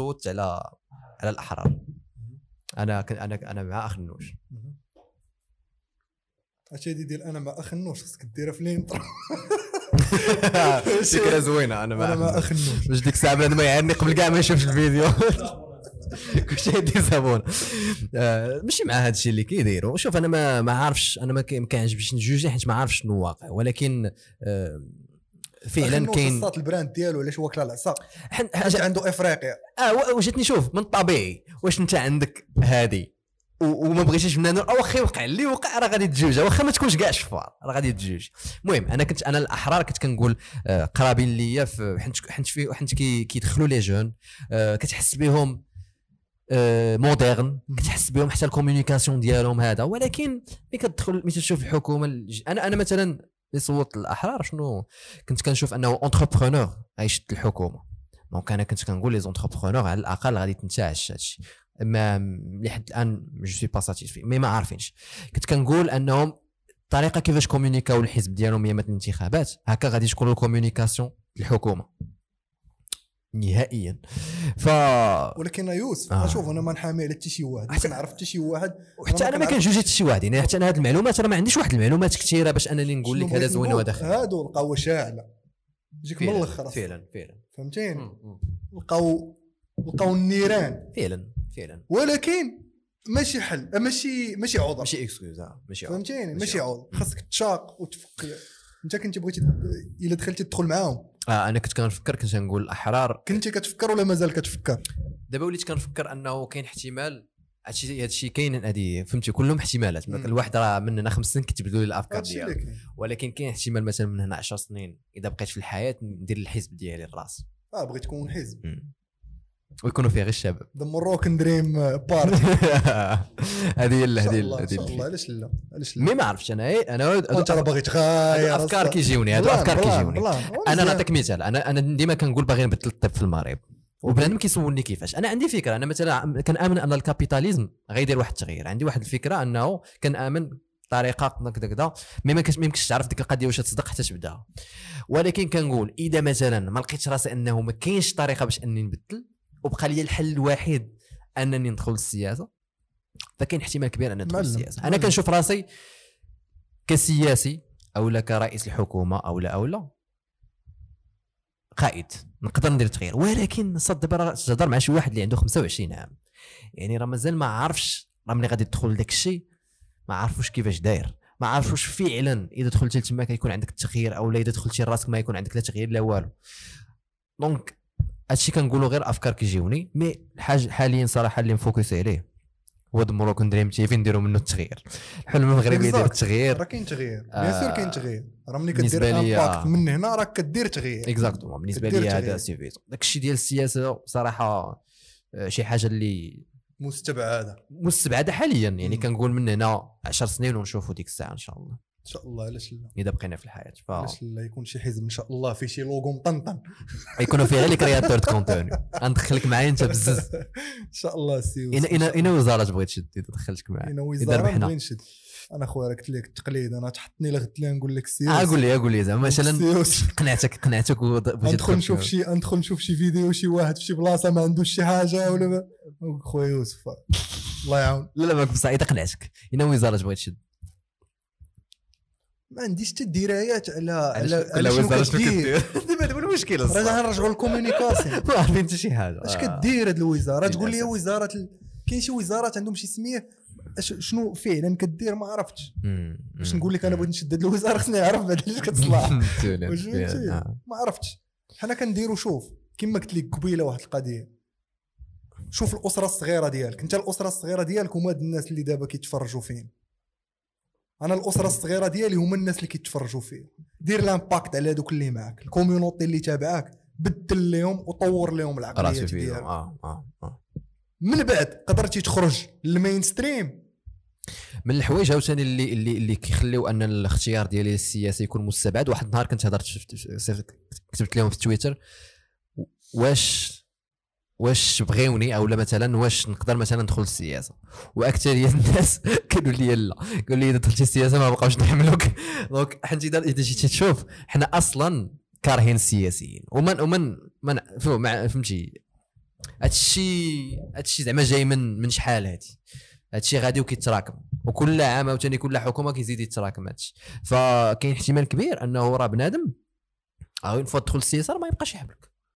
صوت على على الأحرار. أنا أنا أنا مع أخ النوش. هادشي هادي ديال أنا مع أخنوش. خصك ديرها في l'intro. فكره زوينة أنا مع أنا مع أخنوش. باش ديك الساعة بنادم يعاني قبل كاع ما يشوفش الفيديو. كلشي يدير صابون آه، ماشي مع هذا الشيء اللي كيديروا شوف أنا ما ما عارفش أنا ما كي- ما كنعجبش نjuger حيت ما عارفش شنو واقع. ولكن آه، فعلا كاين وسط البراند ديالو علاش واكله العصا حن- حاجة عنده إفريقيا. آه و- وجاتني شوف من الطبيعي واش أنت عندك هادي؟ و- وما بغيتيش منها نور. واخا يوقع اللي وقع راه غادي تجوج. واخا ما تكونش كاع شفار راه غادي تجوج. المهم أنا كنت أنا الأحرار كنت كنقول آه، قرابين ليا في حيت حيت في كي- كيدخلوا لي جون آه، كتحس بهم آه، مودرن. كتحس بهم حتى الكوميونيكاسيون ديالهم هذا. ولكن ملي كتدخل ملي تشوف الحكومة أنا أنا مثلا اللي صوت الأحرار شنو؟ كنت كنشوف أنه entrepreneur غيشد الحكومة. donc أنا كنت كنقول les entrepreneurs على الأقل غادي تنتعش هادشي. ما لحد الآن je suis pas satisfait mais ما عارفينش. كنت كنقول أنهم الطريقة كيفاش communiquاو الحزب ديالهم يامات الانتخابات. هكا غادي تكون la communication الحكومة نهائيا. ف ولكن يوسف آه. شوف أنا ما نحامي على حتى شي واحد حتى- كنعرف حتى شي واحد وحتى ما أنا ما كنjuger حتى شي واحد يعني حتى أنا هاد المعلومات راه ما عنديش واحد المعلومات كثيرة باش انني نقول شنو لك هذا زوين نقول؟ وهذا خايب هادو لقاو شاعلة. جيك من الآخر فعلا فعلا. فهمتيني؟ لقاو لقاو النيران. فعلا فعلا. ولكن ماشي حل ماشي ماشي عذر ماشي excuse آه، ماشي عذر. فهمتيني؟ ماشي عذر. خاصك تشاق وتفك. أنت كنت بغيتي إلا دخلتي تدخل معاهم. آه أنا كنت كنفكر كنت نقول الأحرار. كنتي كتفكر ولا مازال كتفكر؟ دابا وليت كنفكر أنه كاين احتمال هادشي هادشي كاين هادي فهمتي كلهم احتمالات. الواحد راه من هنا خمس سنين كتبدلوا لي الأفكار كاين. ولكن كاين احتمال مثلا من هنا 10 سنين إذا بقيت في الحياة ندير الحزب ديالي الرأس. آه بغيت تكون حزب. ويكونوا فيه غير الشباب the Moroccan dream party هذه هي هذه هذه الله ال- علاش لا؟ علاش لا؟ mais ما عرفتش أنا. إيه، أنا وأنت راه باغي تغير أفكار كيجيوني هادو أفكار كيجيوني. أنا. نعطيك مثال. أنا أنا ديما كنقول باغي نبدل الطب في المغرب. وبنادم كيسولني كيفاش. أنا عندي فكرة. أنا مثلا كنامن أن ال capitalisme غيدير واحد التغيير. عندي واحد الفكرة أنه كنامن طريقة كذا كذا. mais ما يمكنش تعرف ديك القضية واش تصدق حتى تبداها ولكن كنقول إذا مثلا ما لقيتش راسي أنه ما كاينش طريقة باش أني نبدل وبقى لي الحل الوحيد أنني ندخل للسياسة. فكاين احتمال كبير ان ندخل للسياسة. أنا. كنشوف راسي كسياسي أو لا كرئيس الحكومة أو لا أو لا قائد نقدر ندير تغيير ولكن صد دابا تهضر مع شي واحد اللي عنده 25 عام. يعني راه مازال ما عارفش راه ملي غادي تدخل لداك الشيء ما عارفوش كيفاش داير. ما عارفوش فعلا إذا دخلتي لتما كيكون عندك التغيير أو لا إذا دخلتي لراسك ما يكون عندك لا تغيير لا والو. donc هادشي كنقولوا غير أفكار كيجيوني mais الحاجة حاليا صراحة اللي مfocus عليه هو the Moroccan dream TV نديروا منه التغيير الحلم المغربي exact. التغيير راه كاين تغيير آه، bien sûr كاين تغيير راه ملي كدير impact آه. من هنا راك كدير تغيير exactement بالنسبة لي هذا. si فيزون داك الشيء ديال السياسة صراحة آه، شي حاجة اللي مستبعدة مستبعدة حاليا يعني. كنقول من هنا 10 سنين ونشوفوا ديك الساعة إن شاء الله إن شاء الله علاش لا. إذا بقينا في الحياة علاش لا يكون شي حزب إن شاء الله فيه شي لوغو مطنطن فيكونوا فيه غير les créateurs contenu. غندخلك معايا أنت بزز. إن شاء الله سي اين اين وزارة بغيت تشد؟ إذا دخلتك معايا. اين إذا وزاره نبغي نشد أنا خويا راه قلت لك التقليد أنا تحطني لغد لي نقول لك سي آه قول لي قول لي زعما. مثلا قنعتك قنعتك ندخل نشوف. شي ندخل نشوف شي فيديو شي واحد في شي بلاصة ما عندوش شي حاجة ولا خويا يوسف الله يعاون. لا لا ما بصح إذا قنعتك اين وزارة بغيت تشد؟ ما عنديش حتى درايات على على على وزاره شنو كدير دابا دابا المشكلة راه الصراحة. غنرجعوا لل communication ما عارفين حتى شي حاجة اش آه. كدير هاد الوزاره تقول لي. وزارة ال... كاين شي وزارات عندهم شي سمية شنو فعلا كدير ما عرفتش. باش. نقول لك أنا بغيت نشد هاد الوزارة خصني نعرف بعد علاش كتصلح؟ آه. ما عرفتش حنا كنديروا شوف كما قلت لك قبيلة واحد القضية شوف الأسرة الصغيرة ديالك أنت الأسرة الصغيرة ديالك هما الناس اللي دابا كيتفرجوا فين أنا الأسرة الصغيرة ديالي هما الناس اللي كيتفرجوا فيه دير l'impact على هذوك اللي معاك. ال community اللي تابعاك. بدل لهم وطور لهم العقليات فيهم. ديالهم آه آه آه. من بعد قدرتي تخرج لل mainstream من الحوايج عاوتاني اللي اللي اللي كيخليو أن الاختيار ديالي السياسي يكون مستبعد. واحد النهار كنت هضرت كتبت لهم في تويتر واش واش بغيوني أو لا مثلا واش نقدر مثلا ندخل السياسة وأكثرية الناس قالوا لي لا. قالوا لي إذا دخلتي السياسة ما بقاوش نحملوك. donc حيت إذا جيتي تشوف حنا أصلا كارهين السياسيين. ومن ومن من فهمتي؟ هادشي هادشي زعما جاي من من شحال هادي؟ هادشي غادي وكيتراكم. وكل عام عاوتاني كل حكومة كيزيد يتراكم هادشي. فكاين احتمال كبير أنه راه بنادم une fois تدخل السياسة ما يبقاش يحبك